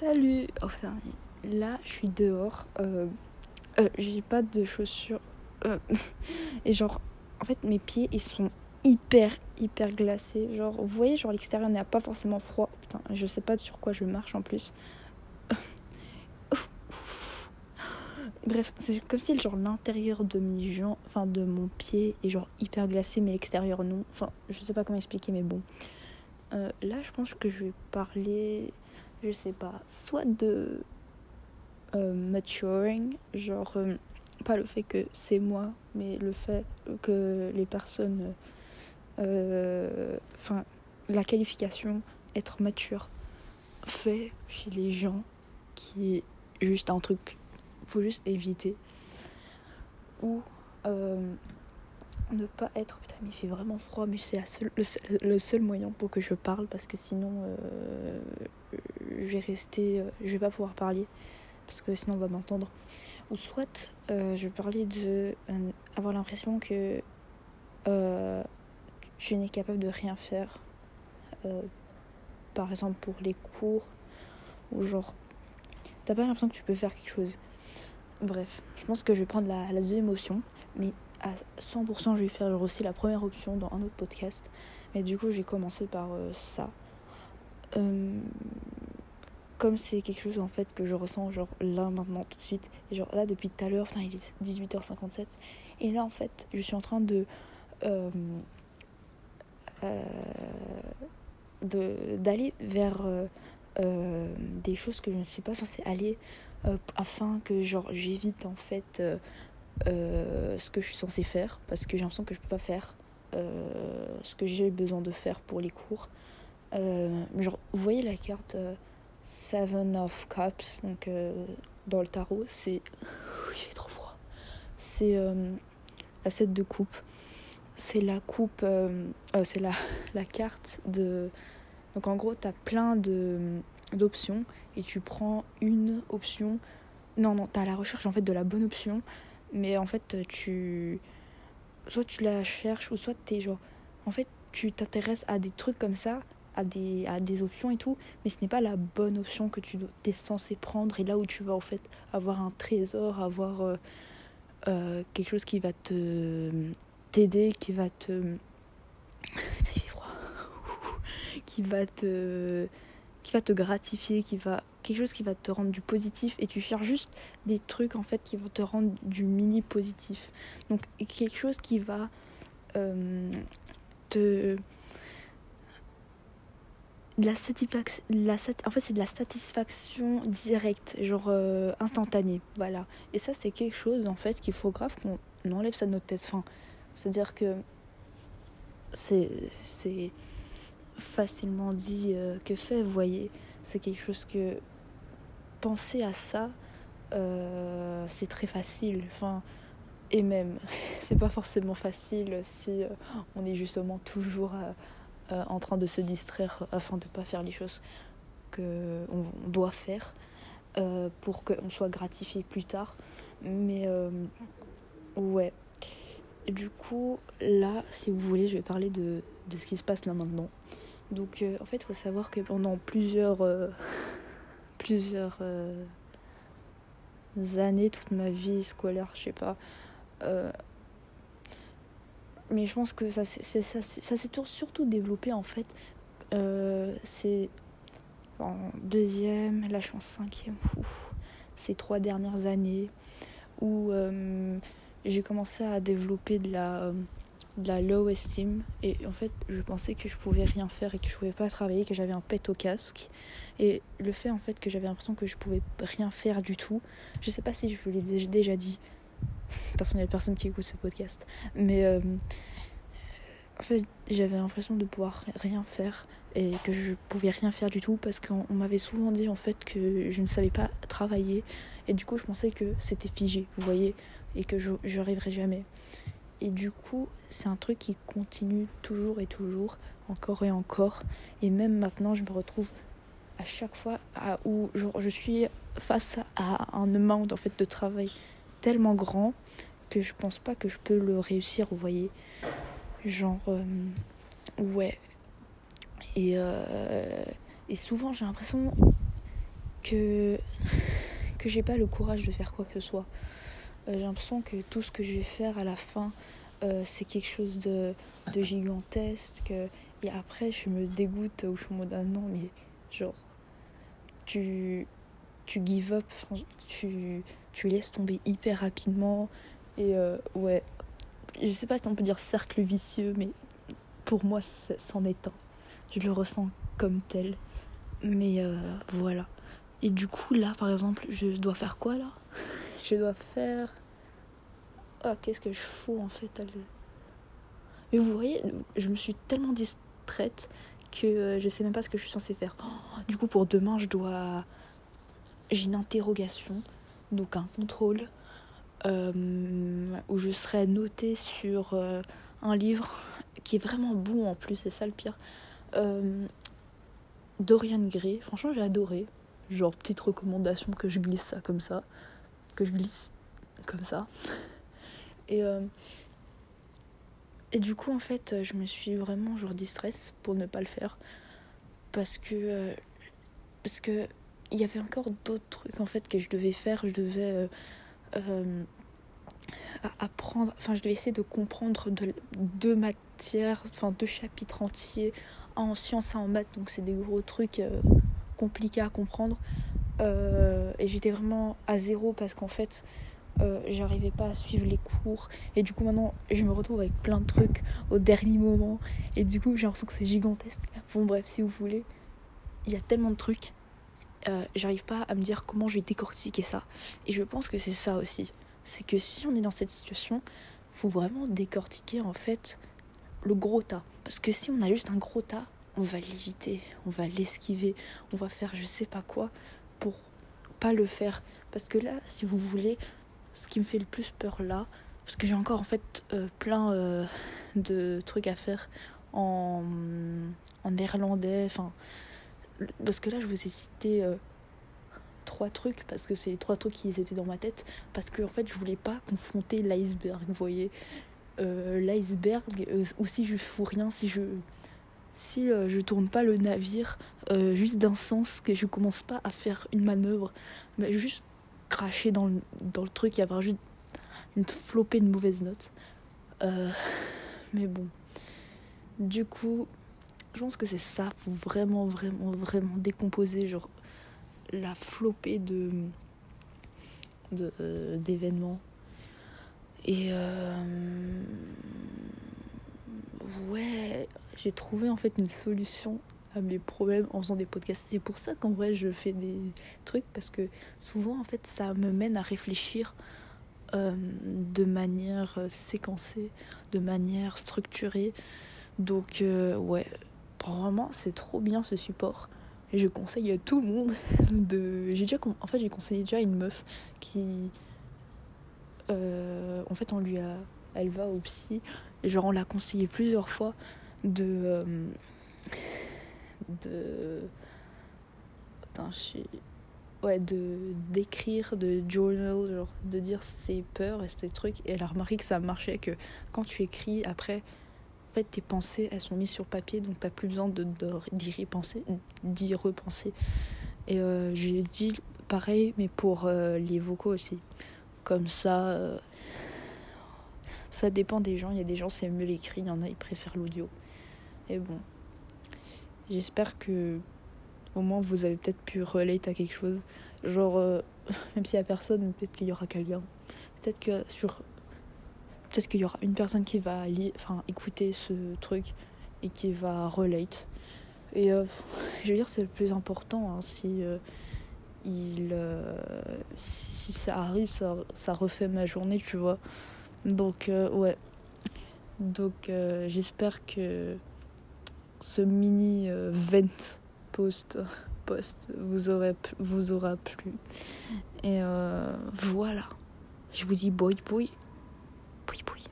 Salut Enfin, là, je suis dehors. Euh, euh, j'ai pas de chaussures. Euh, et genre, en fait, mes pieds, ils sont hyper, hyper glacés. Genre, vous voyez, genre, l'extérieur n'est pas forcément froid. Putain, je sais pas sur quoi je marche en plus. Bref, c'est comme si genre l'intérieur de mes jambes, enfin de mon pied est genre hyper glacé, mais l'extérieur non. Enfin, je sais pas comment expliquer, mais bon. là, je pense que je vais parler je sais pas, soit de euh, maturing, genre euh, pas le fait que c'est moi, mais le fait que les personnes, euh, enfin la qualification être mature fait chez les gens qui est juste un truc, faut juste éviter, ou ne pas être. Putain, mais il fait vraiment froid, mais c'est le, seul, moyen pour que je parle parce que sinon, je vais rester. Euh, je vais pas pouvoir parler parce que sinon, on va m'entendre. Ou soit, euh, je vais parler de. avoir l'impression que tu n'es capable de rien faire. par exemple, pour les cours, ou genre. T'as pas l'impression que tu peux faire quelque chose. Bref, je pense que je vais prendre la, deuxième option, mais à 100%, je vais faire aussi la première option dans un autre podcast. Mais du coup, j'ai commencé par euh, ça. Euh, comme c'est quelque chose en fait que je ressens genre là maintenant tout de suite et genre là depuis tout à l'heure il est 18h57 et là en fait je suis en train de euh, d'aller vers des choses que je ne suis pas censée aller afin que genre j'évite en fait euh, ce que je suis censée faire parce que j'ai l'impression que je peux pas faire euh, ce que j'ai besoin de faire pour les cours. Euh, genre, vous voyez la carte Seven of Cups donc dans le tarot, c'est il fait trop froid. C'est la 7 de coupe. C'est la coupe c'est la, la carte de donc en gros, tu as plein d'options et tu prends une option. Non non, tu as la recherche en fait de la bonne option mais en fait tu soit tu la cherches ou soit t'es genre en fait tu t'intéresses à des trucs comme ça à des options et tout mais ce n'est pas la bonne option que tu es censé prendre et là où tu vas en fait avoir un trésor avoir euh, euh, quelque chose qui va te t'aider qui va te qui va te qui va te gratifier qui va quelque chose qui va te rendre du positif et tu cherches juste des trucs en fait qui vont te rendre du mini positif. Donc quelque chose qui va euh, te la satisfaction en fait c'est de la satisfaction directe genre euh, instantanée voilà et ça c'est quelque chose en fait qu'il faut grave qu'on enlève ça de notre tête fin c'est à dire que c'est facilement dit euh, que fait vous voyez c'est quelque chose que penser à ça, euh, c'est très facile. Enfin, et même, c'est pas forcément facile si on est justement toujours euh, en train de se distraire afin de pas faire les choses que on doit faire pour qu'on soit gratifié plus tard. Mais ouais. du coup, là, si vous voulez, je vais parler de, de ce qui se passe là maintenant. Donc, en fait, il faut savoir que pendant plusieurs plusieurs euh, années, toute ma vie scolaire, je sais pas. Euh, mais je pense que ça, ça, ça s'est surtout développé en fait. Euh, c'est en deuxième, là je suis en cinquième. ces trois dernières années où j'ai commencé à développer de la de la low esteem et en fait je pensais que je pouvais rien faire et que je pouvais pas travailler que j'avais un pet au casque et le fait en fait que j'avais l'impression que je pouvais rien faire du tout je sais pas si je vous l'ai déjà dit de toute façon il y a personne qui écoute ce podcast. Mais euh, en fait j'avais l'impression de pouvoir rien faire et que je pouvais rien faire du tout parce qu'on m'avait souvent dit en fait que je ne savais pas travailler. Et du coup je pensais que c'était figé vous voyez et que je n'arriverais jamais. Et du coup, c'est un truc qui continue toujours et toujours, encore et encore. Et même maintenant, je me retrouve à chaque fois à, où je suis face à un amount en fait, de travail tellement grand que je pense pas que je peux le réussir, vous voyez. Genre, euh, ouais. Et, euh, et souvent, j'ai l'impression que que j'ai pas le courage de faire quoi que ce soit. Euh, j'ai l'impression que tout ce que je vais faire à la fin, c'est quelque chose de, de gigantesque. Et après, je me dégoûte ou je suis en mode ah non, mais genre, tu, tu give up, tu, tu laisses tomber hyper rapidement. Et euh, ouais, je sais pas si on peut dire cercle vicieux, mais pour moi, c'en est un. Je le ressens comme tel. Mais voilà. Et du coup, là, par exemple, je dois faire quoi là? Je dois faire. Ah, qu'est-ce que je fous en fait Mais vous voyez, je me suis tellement distraite que euh, je sais même pas ce que je suis censée faire. Oh, du coup, pour demain, je dois. J'ai une interrogation, donc un contrôle, euh, où je serai notée sur euh, un livre qui est vraiment bon en plus, c'est ça le pire. Dorian Gray, franchement, j'ai adoré genre petite recommandation que je glisse ça comme ça, que je glisse comme ça. Et, euh, et du coup, en fait, je me suis vraiment genre distraite pour ne pas le faire. Parce que. Euh, parce que. Il y avait encore d'autres trucs en fait que je devais faire. Je devais euh, apprendre. Enfin, je devais essayer de comprendre de, deux matières, enfin deux chapitres entiers en sciences et en maths. Donc, c'est des gros trucs compliqué à comprendre. Euh, et j'étais vraiment à zéro parce qu'en fait, euh, j'arrivais pas à suivre les cours. Et du coup, maintenant, je me retrouve avec plein de trucs au dernier moment. Et du coup, j'ai l'impression que c'est gigantesque. Bon, bref, si vous voulez, il y a tellement de trucs. Euh, j'arrive pas à me dire comment je vais décortiquer ça. Et je pense que c'est ça aussi. C'est que si on est dans cette situation, faut vraiment décortiquer en fait le gros tas. Parce que si on a juste un gros tas, on va l'éviter, on va l'esquiver, on va faire je sais pas quoi pour pas le faire. Parce que là, si vous voulez, ce qui me fait le plus peur là, parce que j'ai encore en fait euh, plein euh, de trucs à faire en, en néerlandais, enfin, parce que là je vous ai cité euh, trois trucs, parce que c'est trois trucs qui étaient dans ma tête, parce que en fait je voulais pas confronter l'iceberg, vous voyez. l'iceberg, ou si je fous rien, si je si euh, je tourne pas le navire euh, juste d'un sens, que je commence pas à faire une manœuvre, mais juste cracher dans le, dans le truc et avoir juste une flopée de mauvaises notes. Euh, mais bon. Du coup, je pense que c'est ça. Faut vraiment, vraiment, vraiment décomposer genre la flopée de d'événements. Et ouais, j'ai trouvé en fait une solution à mes problèmes en faisant des podcasts. C'est pour ça qu'en vrai je fais des trucs parce que souvent en fait ça me mène à réfléchir euh, de manière euh, séquencée, de manière structurée. Donc euh, ouais, vraiment c'est trop bien ce support. Et je conseille à tout le monde de. J'ai déjà en fait j'ai conseillé déjà une meuf qui en fait on lui a elle va au psy et genre on l'a conseillé plusieurs fois de. Euh, de. Attends, je Ouais, de d'écrire, de journal, genre de dire ses peurs et ces trucs. Et elle a remarqué que ça marchait, que quand tu écris, après, en fait, tes pensées, elles sont mises sur papier, donc t'as plus besoin de, d'y repenser, d'y repenser. Et euh, j'ai dit pareil, mais pour euh, les vocaux aussi. Comme ça, ça dépend des gens. Il y a des gens, c'est mieux l'écrit, il y en a, ils préfèrent l'audio. Et bon, j'espère que au moins vous avez peut-être pu relate à quelque chose. Genre, euh, même s'il y a personne, peut-être qu'il y aura quelqu'un. Peut-être que sur. Peut-être qu'il y aura une personne qui va enfin, écouter ce truc et qui va relate. Et euh, je veux dire, c'est le plus important. Hein, si, euh, il, si, ça arrive, ça, ça refait ma journée, tu vois. Donc, ouais. Donc, j'espère que ce mini euh, vent post post vous aurez vous aura plu et euh, voilà je vous dis boy boy boy boy